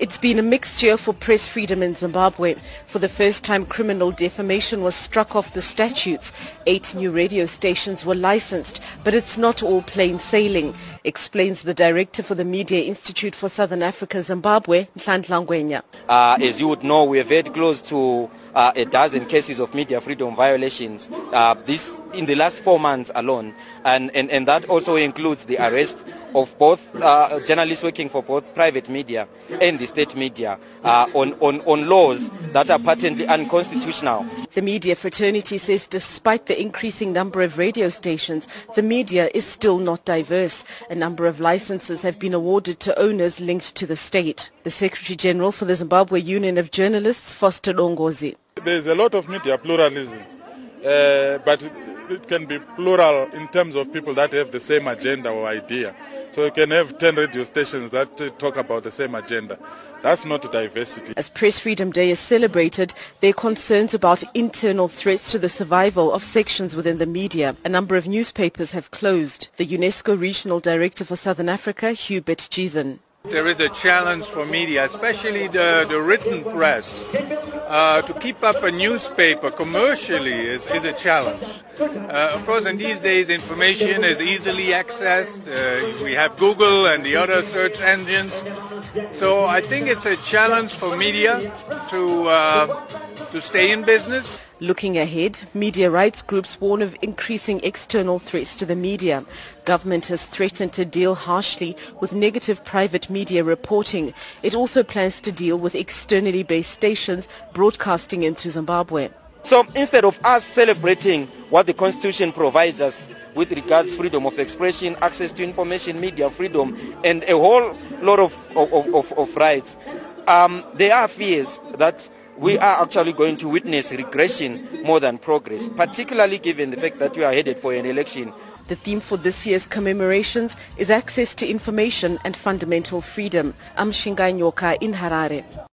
It's been a mixed year for press freedom in Zimbabwe. For the first time, criminal defamation was struck off the statutes. Eight new radio stations were licensed, but it's not all plain sailing, explains the director for the Media Institute for Southern Africa, Zimbabwe, Nhlanhla Ngwenya. Uh, as you would know, we are very close to uh, a dozen cases of media freedom violations. Uh, this in the last four months alone, and, and, and that also includes the arrest of both uh, journalists working for both private media and the state media uh, on, on, on laws that are patently unconstitutional. The media fraternity says despite the increasing number of radio stations, the media is still not diverse. A number of licenses have been awarded to owners linked to the state. The Secretary General for the Zimbabwe Union of Journalists, Foster Dongozi. There's a lot of media pluralism, uh, but it can be plural in terms of people that have the same agenda or idea. So you can have 10 radio stations that uh, talk about the same agenda. That's not diversity. As Press Freedom Day is celebrated, there are concerns about internal threats to the survival of sections within the media. A number of newspapers have closed. The UNESCO Regional Director for Southern Africa, Hubert Gijzen. There is a challenge for media, especially the, the written press. Uh, to keep up a newspaper commercially is, is a challenge. Uh, of course, in these days, information is easily accessed. Uh, we have Google and the other search engines. So I think it's a challenge for media to, uh, to stay in business. Looking ahead, media rights groups warn of increasing external threats to the media. Government has threatened to deal harshly with negative private media reporting. It also plans to deal with externally based stations broadcasting into Zimbabwe. So instead of us celebrating what the Constitution provides us with regards freedom of expression, access to information, media freedom, and a whole lot of, of, of, of rights, um, there are fears that we are actually going to witness regression more than progress, particularly given the fact that we are headed for an election. The theme for this year's commemorations is access to information and fundamental freedom. I'm Shingai Nyoka in Harare.